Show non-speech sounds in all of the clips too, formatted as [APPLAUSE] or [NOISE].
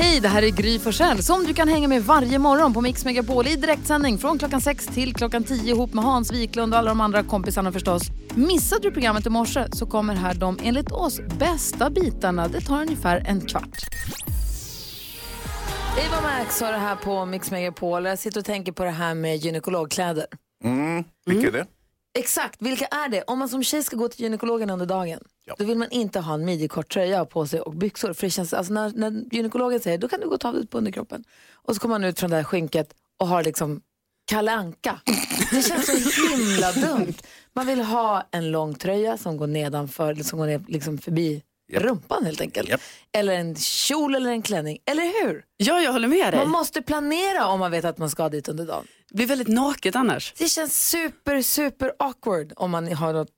Hej, det här är Gry Forssell som du kan hänga med varje morgon på Mix Megapol i direktsändning från klockan 6 till klockan 10 ihop med Hans Wiklund och alla de andra kompisarna förstås. Missade du programmet i morse så kommer här de enligt oss bästa bitarna. Det tar ungefär en kvart. Eva Max har det här på Mix Megapol. Jag sitter och tänker på det här med gynekologkläder. Mm, vilka är det? Exakt, vilka är det? Om man som tjej ska gå till gynekologen under dagen, då vill man inte ha en midjekort tröja på sig och byxor. För det känns, alltså när, när gynekologen säger då kan du gå och ta ut på underkroppen. Och så kommer man ut från det här skynket och har liksom Kalle Anka. Det känns så himla dumt. Man vill ha en lång tröja som går nedanför, som går ner liksom förbi rumpan helt enkelt. Eller en kjol eller en klänning, eller hur? Ja, jag håller med dig. Man måste planera om man vet att man ska dit under dagen. Det blir väldigt naket annars. Det känns super, super awkward om man har något,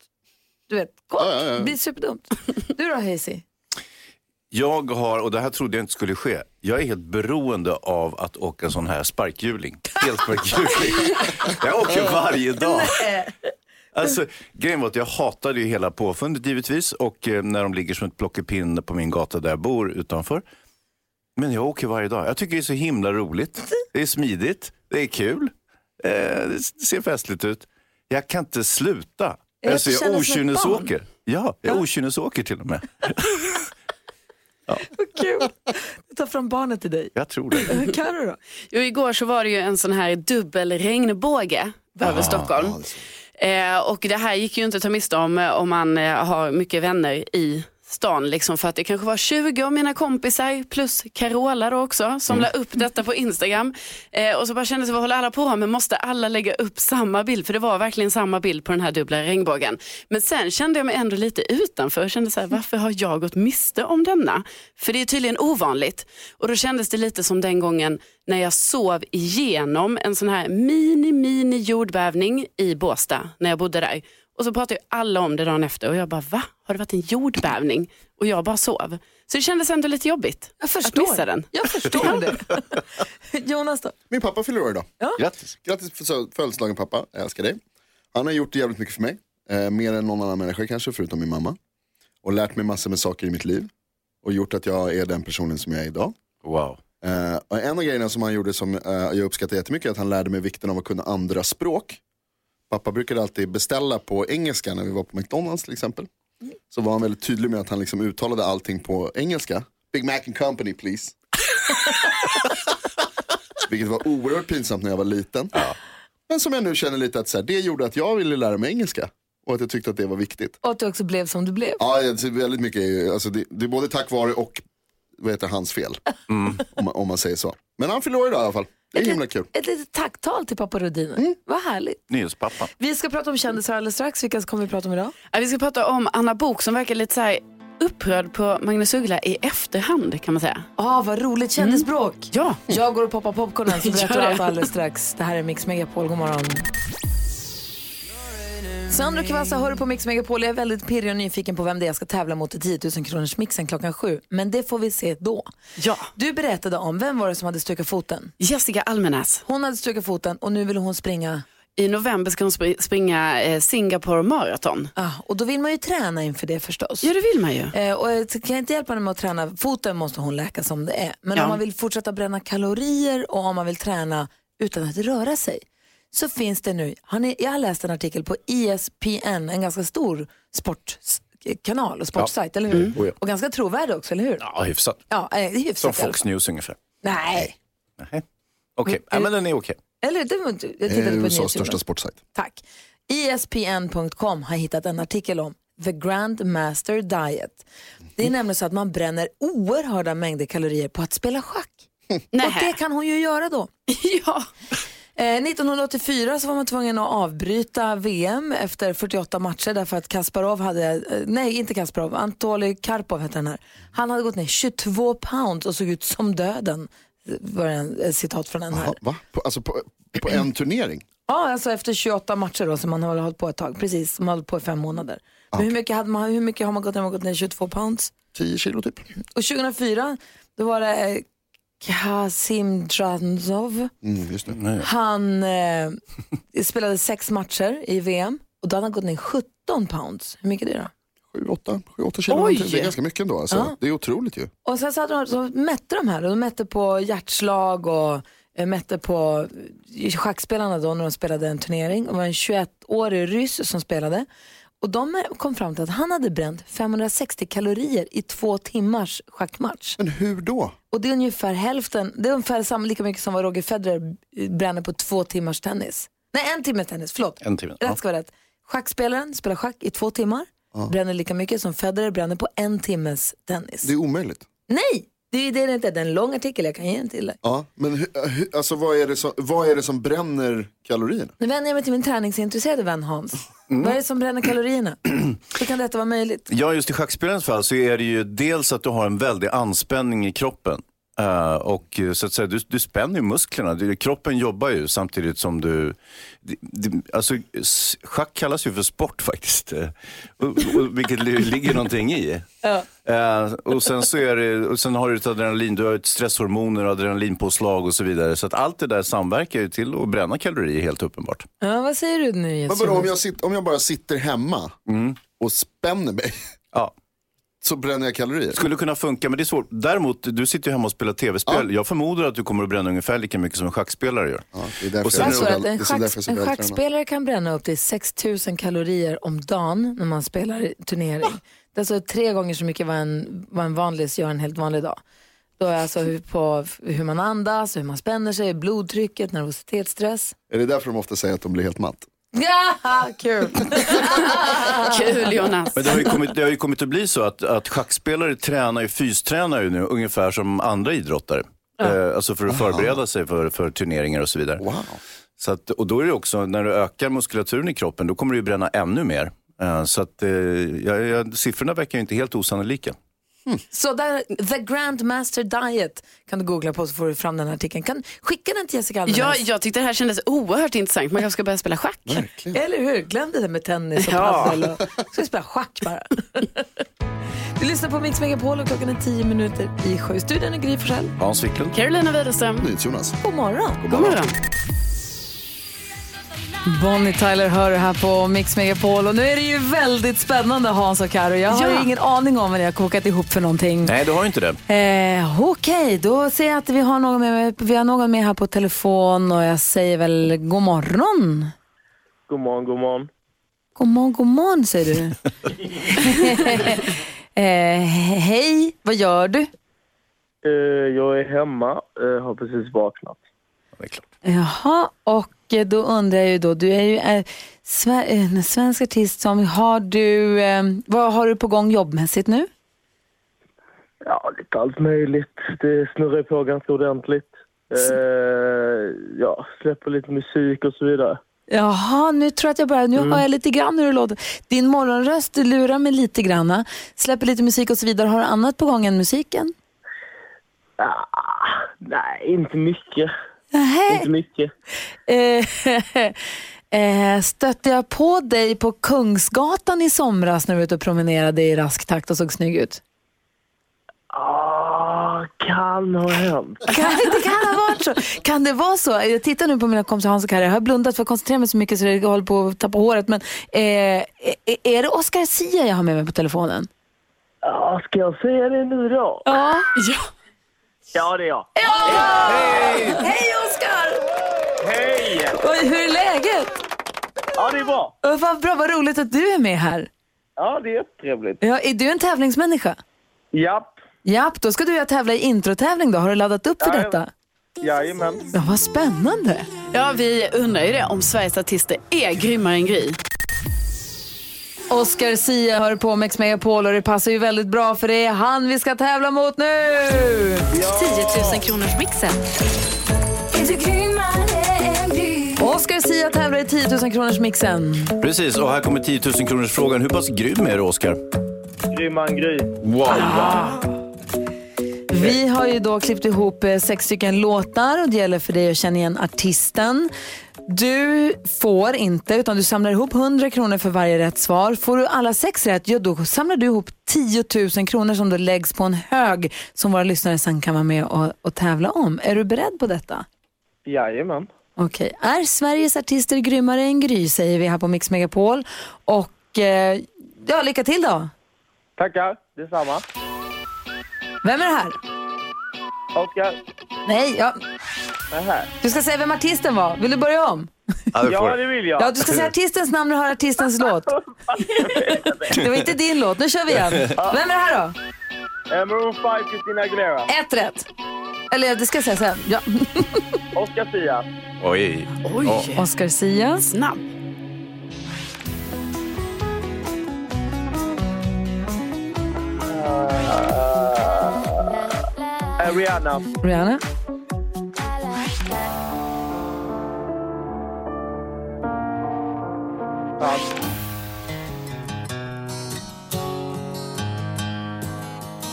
du vet, kort. Ja, ja, ja. Det blir superdumt. Du då Hazy? Jag har, och det här trodde jag inte skulle ske, jag är helt beroende av att åka sån här sparkhjuling. Elsparkhjuling. [LAUGHS] jag åker varje dag. Alltså, grejen var att jag hatade ju hela påfundet givetvis och eh, när de ligger som ett plockepinn på min gata där jag bor utanför. Men jag åker varje dag. Jag tycker det är så himla roligt. Det är smidigt, det är kul, eh, det ser festligt ut. Jag kan inte sluta. Alltså, jag okynnesåker. Ja, jag okynnesåker till och med. [LAUGHS] Kul. Du tar fram barnet till dig. Jag tror det. [LAUGHS] Carro då? Jo, igår så var det ju en sån här dubbel regnbåge över Stockholm. Eh, och det här gick ju inte att ta miste om eh, om man eh, har mycket vänner i stan. Liksom, för att det kanske var 20 av mina kompisar plus Carola då också som la upp detta på Instagram. Eh, och så bara kändes det, vad håller alla på med? Måste alla lägga upp samma bild? För det var verkligen samma bild på den här dubbla regnbågen. Men sen kände jag mig ändå lite utanför. Jag kände så här, varför har jag gått miste om denna? För det är tydligen ovanligt. Och då kändes det lite som den gången när jag sov igenom en sån här mini, mini jordbävning i Båstad när jag bodde där. Och så pratade ju alla om det dagen efter och jag bara, va? Har det varit en jordbävning? Och jag bara sov. Så det kändes ändå lite jobbigt Jag att förstår. missa den. Jag förstår [LAUGHS] det. [LAUGHS] Jonas då? Min pappa fyller år idag. Grattis. Grattis för födelsedagen pappa, jag älskar dig. Han har gjort jävligt mycket för mig. Eh, mer än någon annan människa kanske, förutom min mamma. Och lärt mig massor med saker i mitt liv. Och gjort att jag är den personen som jag är idag. Wow. Eh, och en av grejerna som han gjorde som eh, jag uppskattar jättemycket är att han lärde mig vikten av att kunna andra språk. Pappa brukade alltid beställa på engelska när vi var på McDonalds till exempel. Så var han väldigt tydlig med att han liksom uttalade allting på engelska. Big Mac and Company please. [LAUGHS] Vilket var oerhört pinsamt när jag var liten. Men som jag nu känner lite att så här, det gjorde att jag ville lära mig engelska. Och att jag tyckte att det var viktigt. Och att du också blev som du blev. Ja, det är väldigt mycket, alltså det, det är både tack vare och vad heter hans fel. Om, man, om man säger så. Men han idag i alla fall. Det är himla kul. Ett litet tacktal till pappa Rhodiner. Vad härligt. Nyhetspappan. Vi ska prata om kändisar alldeles strax. Vilka kommer vi prata om idag? Ja, Vi ska prata om Anna Bok som verkar lite så här upprörd på Magnus Uggla i efterhand kan man säga. Ah, vad roligt kändisbråk. Ja. Jag går och poppar popcornen så [LAUGHS] berättar allt alldeles strax. Det här är Mix Megapol. God morgon. Sandro Cavazza hör på Mix Megapol. Jag är väldigt pirrig och nyfiken på vem det är jag ska tävla mot i 10 000 kronors mixen klockan sju. Men det får vi se då. Ja. Du berättade om, vem var det som hade stukat foten? Jessica Almenäs. Hon hade stukat foten och nu vill hon springa. I november ska hon spri- springa eh, Singapore Marathon. Ah, och då vill man ju träna inför det förstås. Ja, det vill man ju. Eh, och jag kan jag inte hjälpa henne med att träna. Foten måste hon läka som det är. Men Ja. om man vill fortsätta bränna kalorier och om man vill träna utan att röra sig så finns det nu, har ni, jag har läst en artikel på ESPN, en ganska stor sportkanal och sportsajt, eller hur? Oh ja. Och ganska trovärdig också, eller hur? Ja, hyfsat. Ja, eh, hyfsat. Som Fox. News ungefär. Nej, Nej. Okej, ja, men den är okej. eller det jag Det tittade är på USAs största sportsajt. Tack. ESPN.com har hittat en artikel om The Grandmaster Diet. Det är nämligen så att man bränner oerhörda mängder kalorier på att spela schack. [LAUGHS] Och det kan hon ju göra då. [LAUGHS] Ja. Eh, 1984 så var man tvungen att avbryta VM efter 48 matcher därför att Kasparov hade, eh, nej inte Kasparov, Anatolij Karpov hette den här. Han hade gått ner 22 pounds och såg ut som döden. Var en, citat från den här. Jaha, va? På, alltså på, på en [CLEARS THROAT] turnering? Ja, alltså efter 28 matcher då som man har hållit på ett tag. Precis, som har hållit på i fem månader. Men hur mycket, hade man, hur mycket har man gått ner? Man har gått ner 22 pounds. 10 kilo typ. Och 2004, då var det eh, Kasim Dranzov. Mm, just det. Han eh, spelade sex matcher i VM och då hade han gått ner 17 pounds. Hur mycket är det då? 7-8 7-8 kilo. Oj! Det är ganska mycket ändå. Alltså. Ja. Det är otroligt ju. Och sen så, hade de, så mätte de här och de mätte på hjärtslag och eh, mätte på eh, schackspelarna då när de spelade en turnering. Det var en 21-årig ryss som spelade. Och de kom fram till att han hade bränt 560 kalorier i två timmars schackmatch. Men hur då? Och det är ungefär hälften, det är ungefär samma, lika mycket som vad Roger Federer bränner på två timmars tennis. Nej, en timmes tennis, förlåt. En timme. Rätt ska vara rätt. Schackspelaren spelar schack i två timmar, bränner lika mycket som Federer bränner på en timmes tennis. Det är omöjligt. Nej, det är det är inte. Det är en lång artikel, jag kan ge en till dig. Ja, men hu- hu- alltså, vad, är det som, vad är det som bränner kalorierna? Nu vänder jag mig till min träningsintresserade vän Hans. Mm. Vad är det som bränner kalorierna? Hur kan detta vara möjligt? Ja, just i schackspelarens fall så är det ju dels att du har en väldig anspänning i kroppen. Eh, och eh, så att säga, du, du spänner ju musklerna. Du, kroppen jobbar ju samtidigt som du... Det, det, alltså, s- schack kallas ju för sport faktiskt. Eh, och, och, vilket li- ligger någonting i. Eh, och, sen så är det, och sen har du ett adrenalin, du har ett stresshormoner, adrenalinpåslag och så vidare. Så att allt det där samverkar ju till att bränna kalorier helt uppenbart. Ja, vad säger du nu Men Jens om, jag sitter, om jag bara sitter hemma och spänner mig Ja. så bränner jag kalorier? Skulle kunna funka, men det är svårt. Däremot, du sitter ju hemma och spelar tv-spel. Ja. Jag förmodar att du kommer att bränna ungefär lika mycket som en schackspelare gör. Ja, det är därför Och sen jag Jag är tror så att väl- en, schack, schackspelare kan bränna upp till 6 000 kalorier om dagen när man spelar turnering. Är alltså tre gånger så mycket vad en, vad en vanlig gör en helt vanlig dag. Då är alltså hur, på hur man andas, hur man spänner sig, blodtrycket, nervositet, stress. Är det därför de ofta säger att de blir helt matt? Ja, [LAUGHS] kul! [LAUGHS] Kul Jonas. Men det har ju kommit, det har ju kommit att bli så att, att schackspelare tränar ju, fystränar ju nu ungefär som andra idrottare. Eh, alltså för att förbereda sig för, för turneringar och så vidare. Wow. Så att, och då är det också, när du ökar muskulaturen i kroppen, då kommer du ju bränna ännu mer. Eh, så att eh, ja, ja, siffrorna verkar ju inte helt osannolika. Så där, The Grandmaster Diet kan du googla på så får du fram den här artikeln. Kan, skicka den till Jessica Almenäs. Ja, jag tyckte det här kändes oerhört intressant. Man kanske ska börja spela schack. Eller hur? Glöm det där med tennis och Ja. padel. Ska vi spela schack bara? [LAUGHS] du lyssnar på Mix Megapol och klockan är tio minuter i sju. Studion är Gry Forssell. Hans Wiklund? Carolina Widerström. Jonas. God morgon. God morgon. Bonnie Tyler hör här på Mix Megapol och nu är det ju väldigt spännande Hans och Karo. Jag har Ja. ju ingen aning om vad ni har kokat ihop för någonting. Nej, du har ju inte det. Eh, Okej, då ser jag att vi har, någon med, vi har någon med här på telefon och jag säger väl god morgon. God morgon, god morgon. God morgon, god morgon säger du. [LAUGHS] eh, hej, vad gör du? Eh, jag är hemma, eh, har precis vaknat. Det är klart. Jaha, och då undrar jag ju då, du är ju eh, sve- eh, en svensk artist som, har du, eh, vad har du på gång jobbmässigt nu? Ja, lite allt möjligt. Det snurrar på ganska ordentligt. Eh, ja, släpper lite musik och så vidare. Jaha, nu tror jag att jag börjar, nu hör jag lite grann hur det låter. Din morgonröst lurar mig lite granna, släpper lite musik och så vidare. Har du annat på gång än musiken? Ah, nej, inte mycket. Nej. Inte mycket. [LAUGHS] Eh, stötte jag på dig på Kungsgatan i somras när du var ute och promenerade i rask takt och såg snygg ut? Ah, kan ha hänt. [LAUGHS] Kan, det kan ha varit så. Kan det vara så? Jag tittar nu på mina kompisar Hans och Kari. Jag har blundat för att koncentrera mig så mycket så jag håller på att tappa håret. Men eh, är- det Oscar Sia jag har med mig på telefonen? Ja, ska jag säga det nu då? Ja. Ja. Ja, det är jag. Hej Oscar! Hej! Oj, hur är läget? Ja, det är bra. Oh, vad bra, vad roligt att du är med här. Ja, det är jättetrevligt. Ja, är du en tävlingsmänniska? Japp. Japp, då ska du göra tävla i introtävling då. Har du laddat upp för Ja, detta? Jajamän. Ja, vad spännande. ja, vi undrar ju det om Sveriges artister är grymmare än Gry. Oscar Sia hör på Mix Megapol och det passar ju väldigt bra för det är han vi ska tävla mot nu. 10 000 kronors mixen. Oscar Sia tävlar i 10 000 kronors mixen. Precis, och här kommer 10 000 kronors frågan. Hur pass grym är du, Oskar? Grymma än Gry. Wow! Vi har ju då klippt ihop eh, sex stycken låtar och det gäller för dig att känna igen artisten. Du får inte, utan du samlar ihop 100 kronor för varje rätt svar. Får du alla sex rätt, ja, då samlar du ihop 10 000 kronor som då läggs på en hög som våra lyssnare sen kan vara med och, och tävla om. Är du beredd på detta? Jajamän. Okej. Är Sveriges artister grymmare än Gry, säger vi här på Mix Megapol. Och eh, ja, lycka till då. Tackar, detsamma. Vem är det här? Oskar. Nej, ja. Du ska säga vem artisten var. Vill du börja om? Ja, det Ja, får det vill jag. Ja, du ska säga artistens namn och höra artistens [LAUGHS] låt. Det var inte din låt. Nu kör vi igen. Vem är det här då? Eh, Maroon 5, Christina Aguilera. Ett rätt. Eller det ska jag säga sen. Ja. [LAUGHS] Oscar Sia. Oj. Oj, Oscar Sia. snabb. Eh, Rihanna. Rihanna.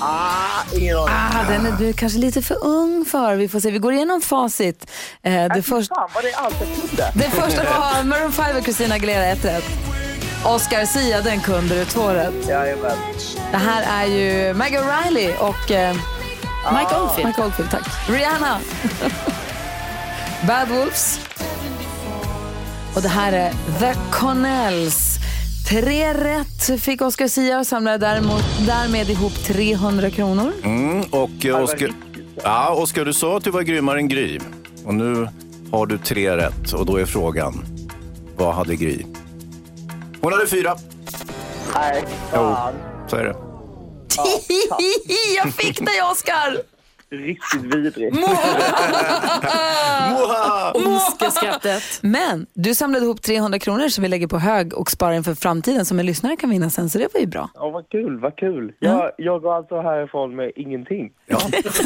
Ah, ingen aning. Ah, den är du kanske lite för ung för. Vi får se. Vi går igenom facit. Eh, det, Äh, först, Fan vad det är allt jag kunde. det första var Maroon 5 och Christina Aguilera, ett rätt. Oscar Sia, den kunde du, två rätt. Jajamän. Det här är ju Maggie O'Reilly och eh, Mike Oldfield. Mike Oldfield, tack. Rihanna. [LAUGHS] Bad Wolves. Och det här är The Connells. Tre rätt fick Oscar Sia och samlade däremot, därmed ihop 300 kronor. Mm, och eh, Oskar, ja, Oskar, du sa att du var grymmare än Gry. Och nu har du tre rätt och då är frågan, vad hade Gry? Hon hade fyra. Nej, fan. Så är det. [LAUGHS] Jag fick dig, Oscar! Riktigt vidrigt. Ondskeskrattet. Men du samlade ihop 300 kronor som vi lägger på hög och sparar inför framtiden som en lyssnare kan vinna sen, så det var ju bra. Ja, vad kul, vad kul. Jag, jag går alltså härifrån med ingenting. Ja,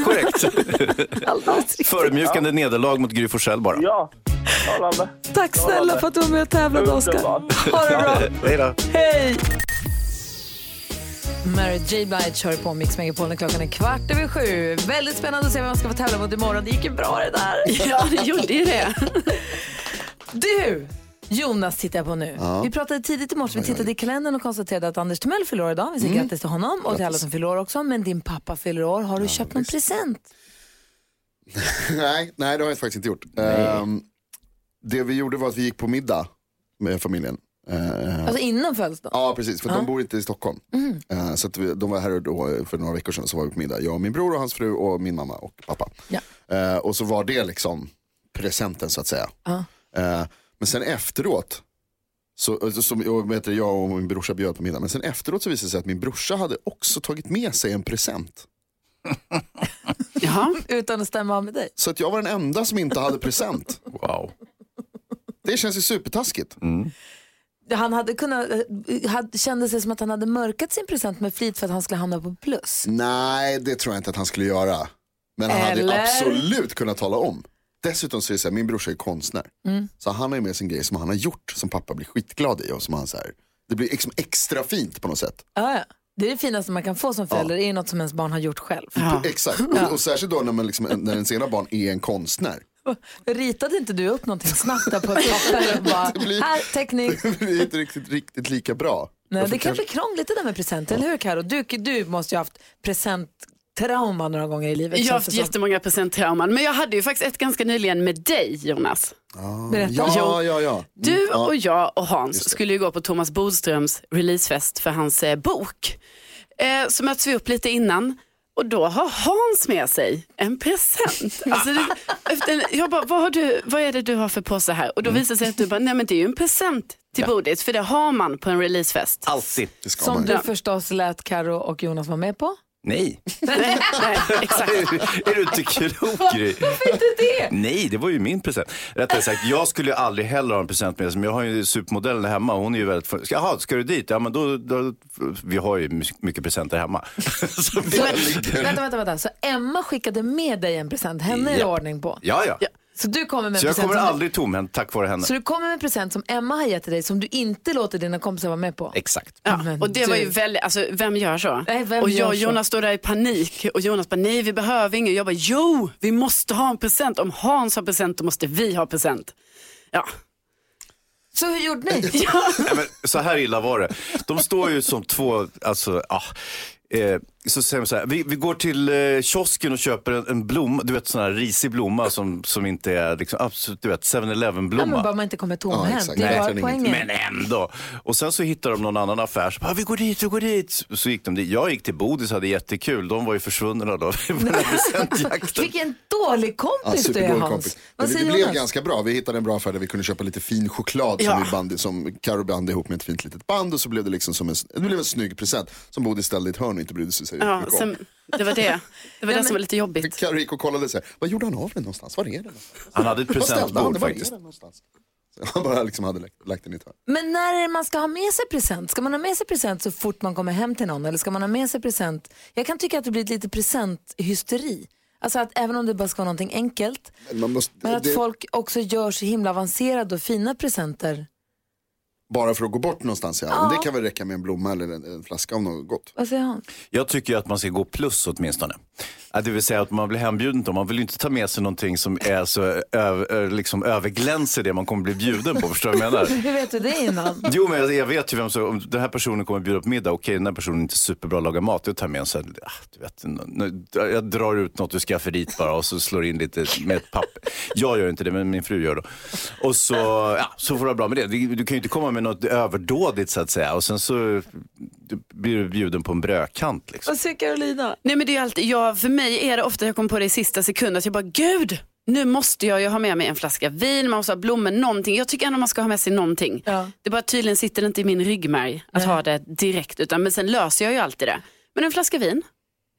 korrekt. [LAUGHS] Riktigt. Förödmjukande nederlag mot Gry Forssell bara. Ja, strålande. Tack snälla för att du var med och tävlade, Oscar. Underbart. Ha det bra. [LAUGHS] Hej då. Hej! Mary J. Blige kör på Mix Megapol när klockan är kvart över sju. Väldigt spännande att se vem man ska få tävla mot imorgon. Det gick ju bra det där. [LAUGHS] Ja, det gjorde ju det. [LAUGHS] Du! Jonas tittar jag på nu. Vi pratade tidigt i morse, vi tittade i kalendern och konstaterade att Anders Timell fyller år idag. Vi säger grattis till honom och till alla som fyller år också. Men din pappa fyller år. Har du köpt någon present? [LAUGHS] nej, nej, det har jag faktiskt inte gjort. Ehm, det vi gjorde var att vi gick på middag med familjen. Eh, Alltså innan födelsedagen? Ja, precis. För de bor inte i Stockholm. Eh, så att vi, de var här då för några veckor sedan. Så var vi på middag. Jag och min bror och hans fru och min mamma och pappa. Ja. Eh, och så var det liksom presenten så att säga. Eh, men sen efteråt. Så, så, som, och, vet jag och min brorsa bjöd på middag. Men sen efteråt så visade det sig att min brorsa hade också tagit med sig en present. [LAUGHS] Jaha. Utan att stämma av med dig? Så att jag var den enda som inte hade present. [LAUGHS] Wow. Det känns ju supertaskigt. Han hade kunnat, eh, hade, kände sig som att han hade mörkat sin present med flit för att han skulle hamna på plus. Nej, det tror jag inte att han skulle göra. Men han Eller? hade absolut kunnat tala om. Dessutom så är det så här, min brorsa är konstnär. Mm. Så han har ju med sig en grej som han har gjort som pappa blir skitglad i. Och som han så här, det blir liksom extra fint på något sätt. Ja, ja. Det är det finaste man kan få som förälder, det är något som ens barn har gjort själv. Exakt, och, och särskilt då när, man liksom, när ens ena barn är en konstnär. [LAUGHS] Ritade inte du upp någonting snabbt där på ett papper och bara, [LAUGHS] Det blir- här teckning. [LAUGHS] Det blir inte riktigt, riktigt lika bra. Nej, det kan kanske- bli krångligt det där med presenter, eller hur Karo? Du, du måste ju ha haft presenttrauma några gånger i livet. Jag har haft jättemånga presenttrauman, men jag hade ju faktiskt ett ganska nyligen med dig Jonas. Berätta. Ja, ja, ja. Du Ja. och jag och Hans skulle ju gå på Thomas Bodströms releasefest för hans eh, bok. Eh, så möts vi upp lite innan och då har Hans med sig en present. Alltså det, efter, jag bara, vad, har du, vad är det du har för påse här? Och då visar det sig att du bara, nej men det är ju en present till Bodis, för det har man på en releasefest. Alltid. Det ska Som man. du förstås lät Karo och Jonas vara med på. Nej. nej, nej, exakt. [LAUGHS] är du inte klok Gry? [LAUGHS] Varför inte det? Nej, det var ju min present. Rättare sagt, jag skulle ju aldrig heller ha en present med mig. Jag har ju supermodellen hemma. Hon är ju väldigt... Jaha, ska du dit? Ja, men då, då... Vi har ju my- mycket presenter hemma. [LAUGHS] Så Vänta, vänta, vänta. Så Emma skickade med dig en present, henne är det Ja. ordning på. ja, ja. Så du kommer med en Så jag present kommer som du- aldrig tomhänt tack vare henne. Så du kommer med en present som Emma har gett till dig som du inte låter dina kompisar vara med på? Exakt. Ja, Men och det var ju du- väldigt, alltså vem gör så? Nej, vem och gör jag och så? Jonas står där i panik och Jonas bara nej vi behöver ingen. Jag bara jo vi måste ha en present. Om Hans har present då måste vi ha present. Ja. Så hur gjorde ni? [LAUGHS] Nej, men så här illa var det. De står ju som två, alltså, ja. Eh, så säger de så här, vi, vi går till eh, kiosken och köper en, en blomma, du vet sån här risig blomma som, som inte är liksom, absolut, du vet 7-Eleven Ja, blomma. men bara man inte kommer Ja, tomhänt. exakt. det är bara poängen. Men ändå. Och sen så hittar de någon annan affär. Så bara, vi går dit, vi går dit. Så gick de dit. Jag gick till Bodis och hade jättekul. De var ju försvunna då. [LAUGHS] Vilken dålig Ja, kompis du är Hans. kompis. Vad säger det blev Jonas? ganska bra. Vi hittade en bra affär där vi kunde köpa lite fin choklad Ja. som, vi band, som Karo band ihop med ett fint litet band och så blev det liksom som en, det blev en snygg present som Bodil ställde i ett hörn och inte brydde sig så Ja, sen, det var det. Det var [LAUGHS] det som var lite jobbigt. Karo gick och kollade så här, vad gjorde han av den någonstans? Var är den? någonstans? Han hade ett presentbord Det var är faktiskt. han bara liksom hade lagt, lagt den i ett hörn. Men när man ska ha med sig present? Ska man ha med sig present så fort man kommer hem till någon eller ska man ha med sig present? Jag kan tycka att det blir lite presenthysteri. Alltså att även om det bara ska vara någonting enkelt, Men måste, men att det, folk också gör så himla avancerade och fina presenter. Bara för att gå bort någonstans ja. Men det kan väl räcka med en blomma eller en, en flaska av något gott. Vad säger han? Jag tycker ju att man ska gå plus åtminstone. Att Det vill säga att man blir hembjuden då. Man vill ju inte ta med sig någonting som är så över, liksom överglänser det man kommer bli bjuden på. Förstår du vad jag menar? [LAUGHS] Hur vet du det innan? Jo, men jag, jag vet ju vem som, om den här personen kommer bjuda på middag, okej den här personen är inte superbra att laga mat, jag tar med en sån, ah, du vet, jag drar ut något ur skafferiet bara och så slår in lite med ett papper. Jag gör inte det, men min fru gör det. Och så, ja, så får det vara bra med det. Du, du kan ju inte komma med något överdådigt så att säga och sen så du blir du bjuden på en brödkant. Liksom. Vad säger Carolina? Nej men det är alltid, ja, för mig är det ofta jag kommer på det i sista sekund att jag bara, gud, nu måste jag ju ha med mig en flaska vin, man måste ha blommor, någonting. Jag tycker ändå man ska ha med sig någonting. Ja. Det bara tydligen sitter det inte i min ryggmärg att ha det direkt, utan, men sen löser jag ju alltid det. Men en flaska vin,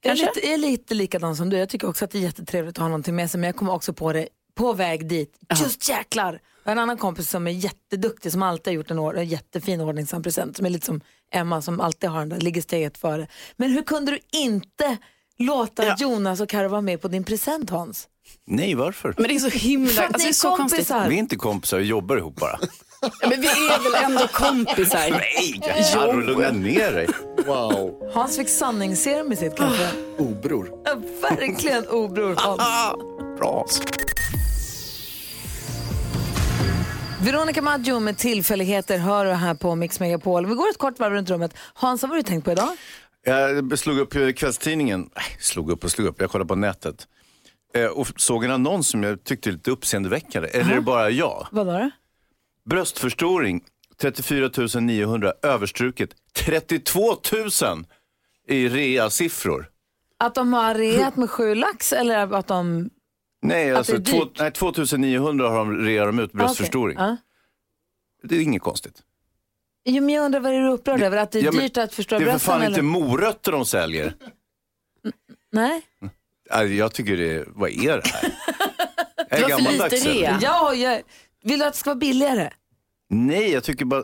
Jag är, kanske? lite, jag är lite likadan som du. Jag tycker också att det är jättetrevligt att ha någonting med sig men jag kommer också på det på väg dit. Just jäklar! Jag har en annan kompis som är jätteduktig som alltid har gjort en, or- en jättefin ordningsam present som är lite som Emma som alltid har den där, ligger steget före. Men hur kunde du inte låta Ja. Jonas och Karo vara med på din present Hans? Nej, varför? Men det är så himla, För att alltså, ni det är så konstigt. kompisar. Vi är inte kompisar, vi jobbar ihop bara. Ja, men vi är väl ändå kompisar? [LAUGHS] Nej, Carro, lugna ner dig. Wow, Hans fick sanningsserum i sitt kaffe. obror. Ja, Verkligen obror Hans. Bra. Veronica Maggio med tillfälligheter hör du här på Mix Megapol. Vi går ett kort varv runt rummet. Hans, vad har du tänkt på idag? Jag slog upp kvällstidningen, nej, slog upp och slog upp, jag kollade på nätet. Eh, Och såg en annons som jag tyckte lite uppseendeväckande. Eller är det bara jag? Vad var det? Bröstförstoring, 34 900, överstruket 32 000 i rea-siffror. Att de har reat med sju lax eller att de... Nej, Att alltså det är två, nej, 2 900 har de rear de ut bröstförstoring. Ah, okej. Det är inget konstigt. Jo, men jag undrar vad är du upprörd över? Att det är Ja, men dyrt att förstöra Det är för brösten? fan eller? inte morötter de säljer. Nej. Nej, Jag tycker det, vad är det här? [LAUGHS] Jag Det är gammaldags. Ja, jag... Vill du att det ska vara billigare? Nej, jag tycker bara,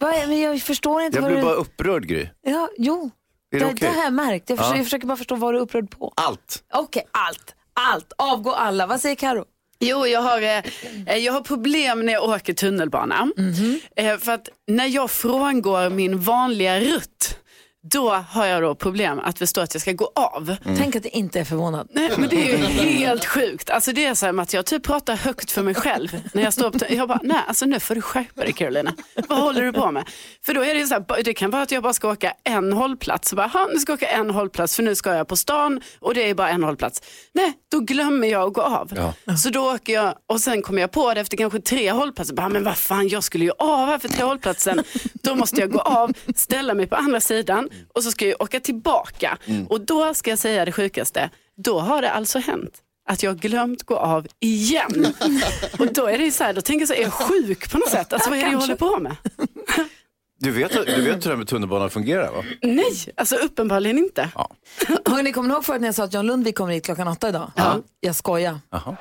är... Men jag förstår inte jag vad blir du... bara upprörd Gry. Ja, jo. Är Det, det det okej? har jag märkt. Jag försöker, Ja. jag försöker bara förstå vad du är upprörd på. Allt. Okej, allt. Allt. Avgå alla. Vad säger Karo? Jo, jag har, eh, jag har problem när jag åker tunnelbana. Eh, för att när jag frångår min vanliga rutt, då har jag då problem att förstå att jag ska gå av. Tänk att jag inte är förvånad. Nej, men det är ju helt sjukt. Alltså det är så här att jag typ pratar högt för mig själv. När jag står på jag bara, nej alltså nu får du skärpa dig Carolina. Vad håller du på med? För då är det ju så här, det kan vara att jag bara ska åka en hållplats. Så bara, "Ha, nu ska jag åka en hållplats för nu ska jag på stan och det är bara en hållplats. Nej, då glömmer jag att gå av. Så då åker jag och sen kommer jag på det efter kanske tre hållplatser. Bara, men vad fan, jag skulle ju av här för tre hållplatsen. Då måste jag gå av, ställa mig på andra sidan och så ska jag åka tillbaka. Och då ska jag säga det sjukaste, då har det alltså hänt att jag har glömt gå av igen. [LAUGHS] Och då är det så här, då tänker jag så här, är jag sjuk på något sätt? Alltså vad är det jag håller på med? [LAUGHS] Du vet, du vet hur det här med tunnelbanan fungerar va? Nej, alltså uppenbarligen inte. [LAUGHS] Hörrni, kommer ni ihåg förut när jag sa att John Lundvik kommer hit klockan åtta idag? Ja. Jag skojar. Jaha.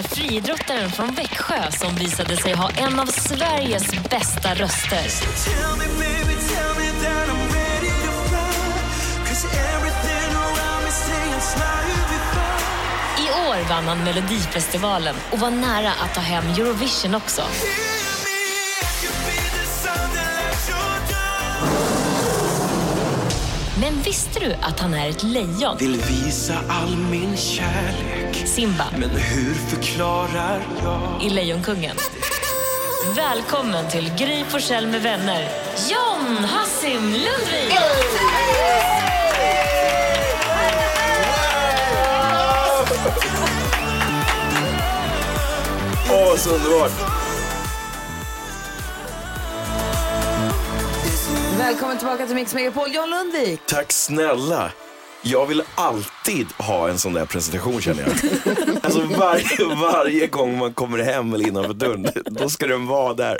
Är friidrottaren från Växjö som visade sig ha en av Sveriges bästa röster. I år vann han Melodifestivalen och var nära att ta hem Eurovision också. Men visste du att han är ett lejon? Vill visa all min kärlek Simba Men hur förklarar jag? i Lejonkungen. Välkommen till Gry Forssell med vänner, John Hassim Lundvik! Åh, så underbart! Välkommen tillbaka till Mix Megapol, John Lundvik. Tack snälla. Jag vill alltid ha en sån där presentation känner jag. [LAUGHS] Alltså varje, varje gång man kommer hem eller innanför dörren, då ska den vara där.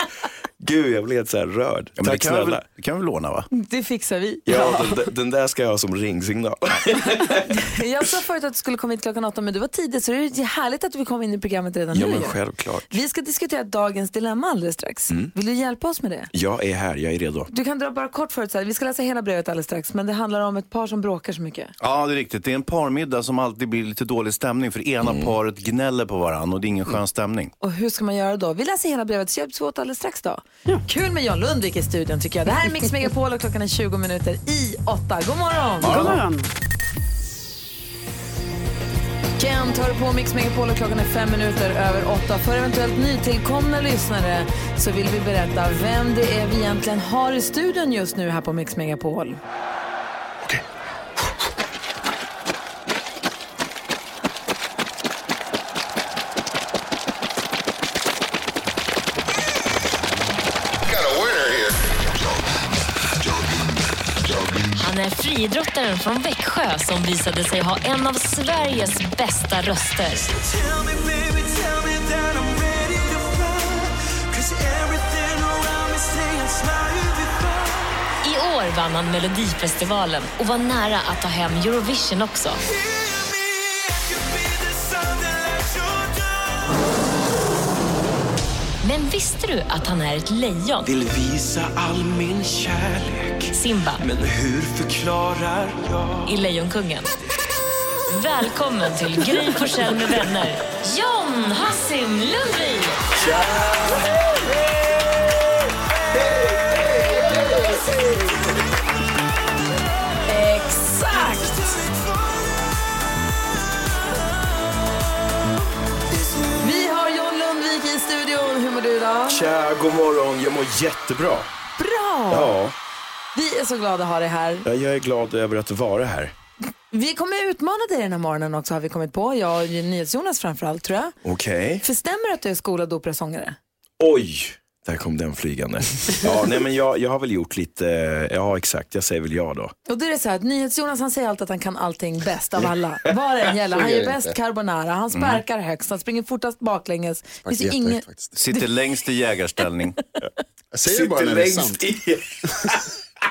Gud, jag blir helt så här rörd. Ja, men Tack kan vi, snälla. väl- det kan vi låna va? Det fixar vi. Ja, den, den där ska jag ha som ringsignal. [LAUGHS] Jag sa förut att du skulle komma hit klockan åtta, men du var tidig, så det är härligt att du vill komma in i programmet redan Ja, nu. men ju. självklart. Vi ska diskutera dagens dilemma alldeles strax. Mm. Vill du hjälpa oss med det? Jag är här, jag är redo. Du kan dra bara kort förut, så här. vi ska läsa hela brevet alldeles strax, men det handlar om ett par som bråkar så mycket. Ja, det är riktigt. Det är en parmiddag som alltid blir lite dålig stämning för ena paret gnäller på varandra och det är ingen skön stämning. Och hur ska man göra då? Vi läser hela brevet, så hjälps vi åt alldeles strax då. Kul med John Lundvik i studion tycker jag. Det här är Mix Megapol och klockan är 20 minuter i åtta. God morgon! God morgon. Kent hör på Mix Megapol och klockan är fem minuter över åtta. För eventuellt nytillkomna lyssnare så vill vi berätta vem det är vi egentligen har i studion just nu här på Mix Megapol. Friidrottaren från Växjö som visade sig ha en av Sveriges bästa röster. I år vann han Melodifestivalen och var nära att ta hem Eurovision också. Men visste du att han är ett lejon? Vill visa all min kärlek Simba Men hur förklarar jag? i Lejonkungen. Välkommen till Gry Forssell med vänner, John Hassim Lundvik! Exakt! Mår du idag? Tja, god morgon. Jag mår jättebra. Bra! Ja, Vi är så glada att ha dig här. jag är glad över att vara här. Vi kommer utmana dig den här morgonen också har vi kommit på. Jag och NyhetsJonas framförallt tror jag. Okej. För stämmer det att du är skolad operasångare? Oj, där kom den flygande. [LAUGHS] Ja, nej men jag, jag har väl gjort lite, ja exakt, jag säger väl ja då. Och då är det så här att NyhetsJonas han säger alltid att han kan allting bäst av alla. [LAUGHS] Vad det än gäller. Han gör bäst carbonara, han sparkar högst, han springer fortast baklänges. Det finns ingen... Sitter längst i jägarställning. [LAUGHS] Jag säger bara när det är sant.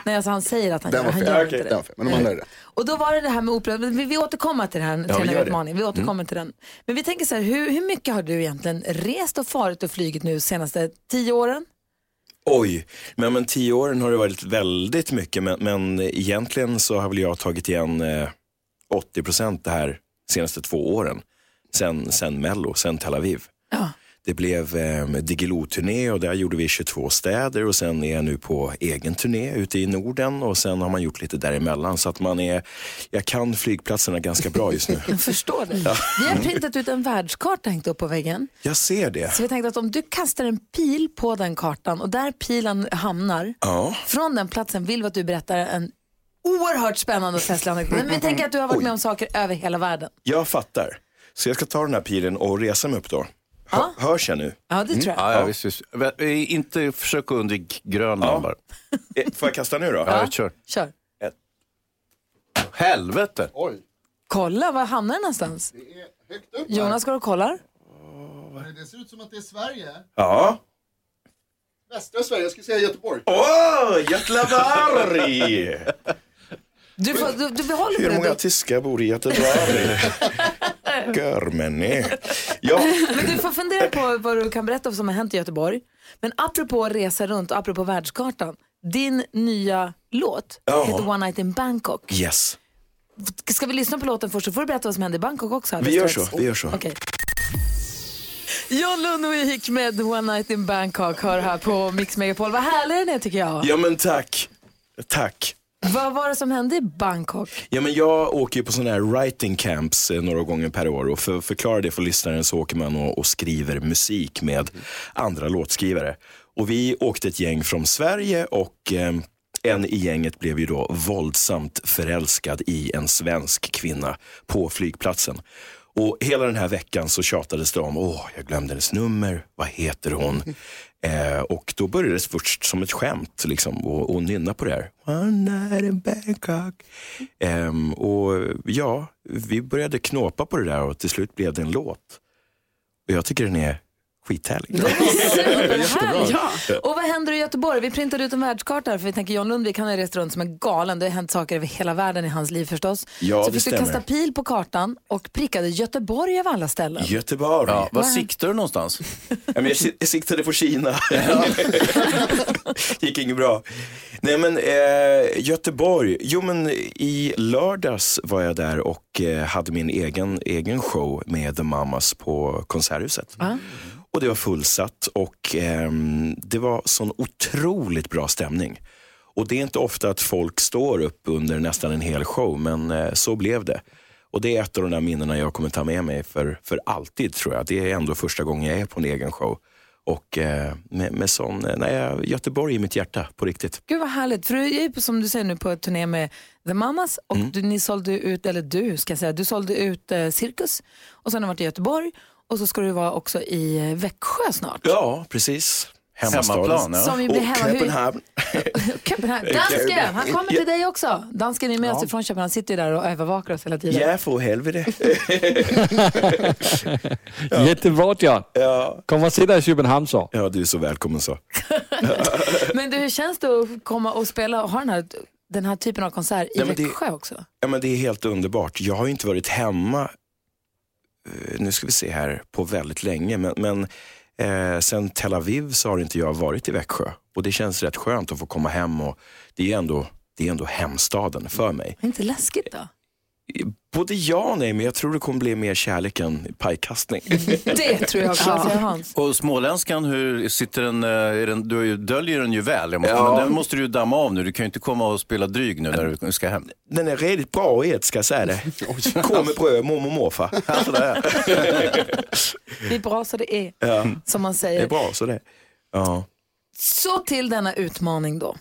Nej, alltså han säger att han Den gör, var han gör Okej, inte den var det. fel. Men de andra är rätt. Och då var det det här med opera, vi, vi återkommer till, det här, till Ja, vi. Vi återkommer Mm. till den. Men vi tänker så här, hur, hur mycket har du egentligen rest och farit och flugit nu senaste tio åren? Oj, men, men tio åren har det varit väldigt mycket, men, men egentligen så har väl jag tagit igen eh, 80 procent det här senaste två åren. Sen, sen Mello, sen Tel Aviv. Det blev eh, Diggiloo-turné och där gjorde vi 22 städer och sen är jag nu på egen turné ute i Norden och sen har man gjort lite däremellan så att man är, jag kan flygplatserna ganska bra just nu. [LAUGHS] Jag förstår det. Ja. Vi har printat ut en världskarta hängt upp på väggen. Jag ser det. Så vi tänkte att om du kastar en pil på den kartan och där pilen hamnar, Ja. från den platsen vill vi att du berättar en oerhört spännande och festlig anekdot. Men vi tänker att du har varit med om saker över hela världen. Jag fattar. Så jag ska ta den här pilen och resa mig upp då. Hör, Hörs jag nu? Ja, det tror jag. Ja, ja, visst, visst. Inte försök undvika Grönland bara. Eh, Får jag kasta nu då? Ja, kör. Kör. Helvete! Kolla, var hamnar den någonstans? Jonas går och kollar. Det ser ut som att det är Sverige. Ja. Västra Sverige, jag skulle säga Göteborg. Åh, Götlaborg! Du, får, du, du behåller Hur många tyskar bor i Göteborg? [LAUGHS] Görmänni. Ja, Men du får fundera på vad du kan berätta som har hänt i Göteborg. Men apropå resa runt och apropå världskartan. Din nya låt Ja. heter One Night in Bangkok. yes. Ska vi lyssna på låten först så får du berätta vad som hände i Bangkok också. Vi gör så, vi gör så. Okej. John Lundvik med One Night in Bangkok hör här på Mix Megapol. Vad härlig den är tycker jag. Ja men tack. Tack. Vad var det som hände i Bangkok? Ja, men jag åker ju på sådana här writing camps eh, några gånger per år och för att förklara det för lyssnaren så åker man och, och skriver musik med andra låtskrivare. Och vi åkte ett gäng från Sverige och eh, en i gänget blev ju då våldsamt förälskad i en svensk kvinna på flygplatsen. Och hela den här veckan så tjatades det om, åh, jag glömde hennes nummer, vad heter hon? Eh, och då började det först som ett skämt liksom, och, och nynna på det här. One night in Bangkok. Ehm, och ja, vi började knåpa på det där och till slut blev det en låt. Och jag tycker den är skithärlig. [LAUGHS] Superhärligt. Och vad händer i Göteborg? Vi printade ut en världskarta här för vi tänker John Lundvik han har rest runt som en galen. Det har hänt saker över hela världen i hans liv förstås. Ja, så vi fick kasta pil på kartan och prickade Göteborg av alla ställen. Göteborg. Ja, vad Vad- siktar du någonstans? [LAUGHS] Ja, men jag jag siktade på Kina. [LAUGHS] gick inget bra. Nej men eh, Göteborg, jo men i lördags var jag där och eh, hade min egen, egen show med The Mamas på Konserthuset. Och det var fullsatt och ehm, det var sån otroligt bra stämning. Och det är inte ofta att folk står upp under nästan en hel show, men eh, så blev det. Och det är ett av de där minnena jag kommer ta med mig för, för alltid tror jag. Det är ändå första gången jag är på en egen show. Och eh, med, med sån, eh, nej, Göteborg i mitt hjärta, på riktigt. Gud vad härligt, för du är som du säger nu på turné med The Mamas och Mm. du, ni sålde ut, eller du ska säga, du sålde ut eh, Cirkus och sen har du varit i Göteborg och så ska du vara också i eh, Växjö snart. Ja, precis. Hemmaplan, ja. Som ju blir Och hemma. Hur- Köpenhamn. [LAUGHS] Köpenhamn. Dansken, han kommer till dig också. Dansken är med oss ifrån Köpenhamn, han sitter ju där och övervakar oss hela tiden. Ja, för helvete. [LAUGHS] Jättebra John. Ja. Kom och dig i Köpenhamn så. ja, du är så välkommen så. [LAUGHS] Men du, hur känns det att komma och spela och ha den här, den här typen av konsert i det- Växjö också? Ja, men det är helt underbart. Jag har ju inte varit hemma, nu ska vi se här, på väldigt länge. Men, men eh, sen Tel Aviv så har inte jag varit i Växjö. Och det känns rätt skönt att få komma hem och det är ändå, det är ändå hemstaden för mig. Är inte läskigt då? Både ja och nej, men jag tror det kommer bli mer kärlek än pajkastning. [LAUGHS] Det tror jag också. Hans? Och småländskan, hur sitter den, eh, är den du döljer den ju väl. Måste, Ja. Men den måste du ju damma av nu. Du kan ju inte komma och spela dryg nu när du ska hem. Den är riktigt bra i ett, ska jag säga det. [LAUGHS] Kom med bröd, mormor och morfar. [LAUGHS] Alltså, det är. Det är bra så det är, Ja, som man det säger. är bra så det. Ja. Så till denna utmaning då,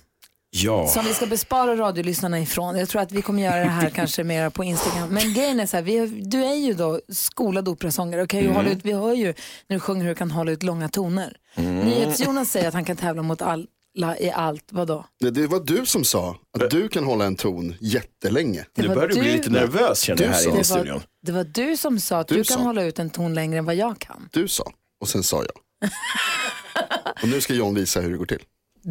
Ja. som vi ska bespara radiolyssnarna ifrån. Jag tror att vi kommer göra det här [LAUGHS] kanske mer på Instagram. Men grejen är så här, vi, du är ju då skolad operasångare och kan ju Mm. hålla ut, vi hör ju när du sjunger hur du kan hålla ut långa toner. Mm. NyhetsJonas säger att han kan tävla mot alla i allt, vadå? Det, det var du som sa att du kan hålla en ton jättelänge. Det Nu var börjar du bli lite nervös känner jag här sa. inne i Det var, studion. det var du som sa att Du du, kan sa. hålla ut en ton längre än vad jag kan. Du sa, och sen sa jag. [LAUGHS] och nu ska John visa hur det går till.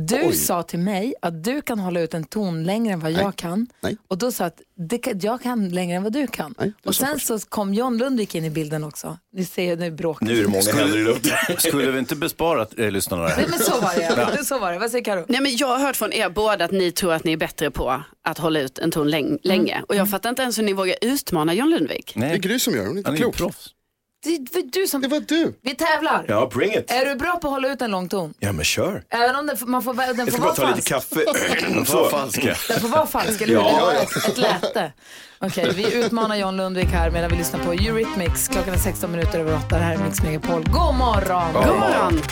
Du Oj. sa till mig att du kan hålla ut en ton längre än vad jag kan. Nej. Och då sa att det kan, jag kan längre än vad du kan. Nej, du och sa sen så kom John Lundvik in i bilden också. Ni ser, nu bråkar Nu är det många händer i luften. [LAUGHS] Skulle vi inte bespara eh, lyssnarna det Nej, här? men så var det. [LAUGHS] så var det. Vad säger Karo? Nej, men jag har hört från er båda att ni tror att ni är bättre på att hålla ut en ton läng- länge. Och jag fattar inte ens hur ni vågar utmana John Lundvik. Det är Nej, Gry som gör det, hon är inte han är ju klok. proffs. Det var du som... Det var du. Vi tävlar. Ja, bring it. Är du bra på att hålla ut en lång ton? Ja, men kör. Även om den, får- man får, den Jag får ska vara bara ta lite falsk. kaffe. [CLEARS THROAT] [CLEARS THROAT] Så falska. Den får vara falsk, eller hur? Ja. Ett, ett läte. Okej, vi utmanar John Lundvik här medan vi lyssnar på Eurythmics. Klockan är 16 minuter över 8. Det här är Mix Megapol. God morgon! God morgon.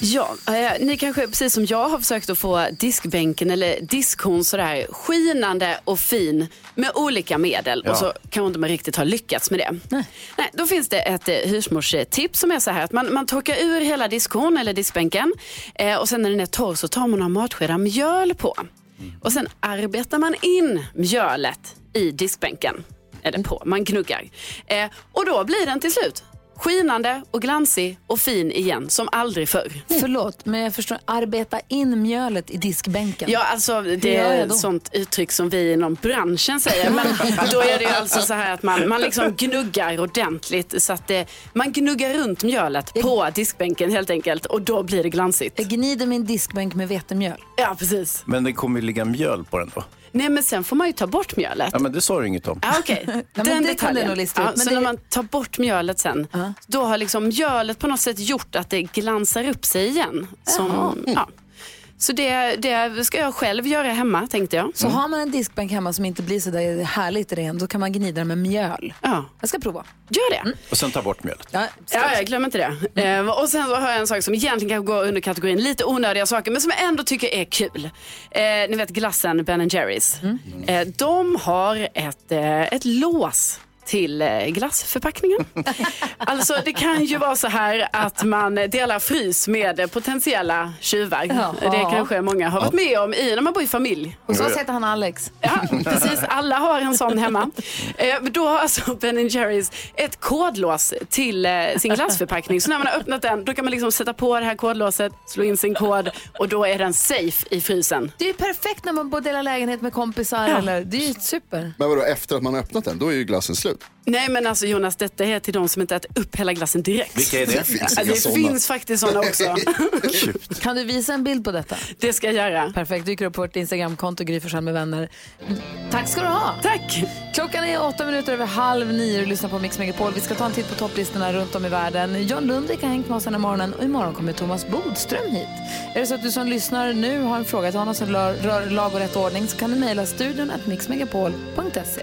Ja, eh, ni kanske precis som jag har försökt att få diskbänken eller diskhon sådär skinande och fin med olika medel Ja. och så kan inte man riktigt ha lyckats med det. Nej. då finns det ett eh, husmorstips som är så här att man, man torkar ur hela diskhon eller diskbänken eh, och sen när den är torr så tar man några matskedar mjöl på och sen arbetar man in mjölet i diskbänken. Eller på, man gnuggar. Eh, och då blir den till slut skinande och glansig och fin igen som aldrig förr. Förlåt, men jag förstår. Arbeta in mjölet i diskbänken. Ja, alltså det jag är ett sånt uttryck som vi inom branschen säger. Men [LAUGHS] då är det ju alltså så här att man, man liksom gnuggar ordentligt så att det, man gnuggar runt mjölet på diskbänken helt enkelt och då blir det glansigt. Jag gnider min diskbänk med vetemjöl. Ja, precis. Men det kommer ju ligga mjöl på den då. Nej men sen får man ju ta bort mjölet. Ja, men det sa du inget om. Ja, Okej, [LAUGHS] men den det kan du nog lista ut, Ja, men så det- när man tar bort mjölet sen, då har liksom mjölet på något sätt gjort att det glansar upp sig igen. Som, ja. Så det, det ska jag själv göra hemma tänkte jag. Så har man en diskbänk hemma som inte blir så där härligt ren, då kan man gnida den med mjöl. Ja. Jag ska prova. Gör det. Och sen ta bort mjölet. Ja, Ja, jag glömmer inte det. Eh, och sen så har jag en sak som egentligen kanske går under kategorin lite onödiga saker men som jag ändå tycker är kul. Eh, ni vet glassen Ben Jerrys. Eh, de har ett, eh, ett lås till eh, glassförpackningen. [LAUGHS] alltså det kan ju vara så här att man delar frys med potentiella tjuvar. Jaha. Det kanske många har varit med om i när man bor i familj. Hos oss heter han Alex. Ja, precis. Alla har en sån hemma. Eh, då har alltså Ben Jerrys ett kodlås till eh, sin glassförpackning. Så när man har öppnat den, då kan man liksom sätta på det här kodlåset, slå in sin kod och då är den safe i frysen. Det är ju perfekt när man bor delar lägenhet med kompisar. Eller, det är ju super. Men vadå, efter att man har öppnat den, då är ju glassen slut. Nej men alltså Jonas, detta är till de som inte äter upp hela glassen direkt. Vilka är det? Det finns Ja, inga det såna. finns faktiskt sådana också. [LAUGHS] Kan du visa en bild på detta? Det ska jag göra. Perfekt, dyker upp på vårt Instagramkonto Gry med vänner. Tack ska du ha. Tack. Klockan är åtta minuter över halv nio och lyssnar på Mix Megapol. Vi ska ta en titt på topplistorna runt om i världen. John Lundvik har hängt med oss den här morgonen och imorgon kommer Thomas Bodström hit. Är det så att du som lyssnar nu har en fråga till honom som rör rör lag och rätt ordning så kan du mejla studion at mixmegapol.se.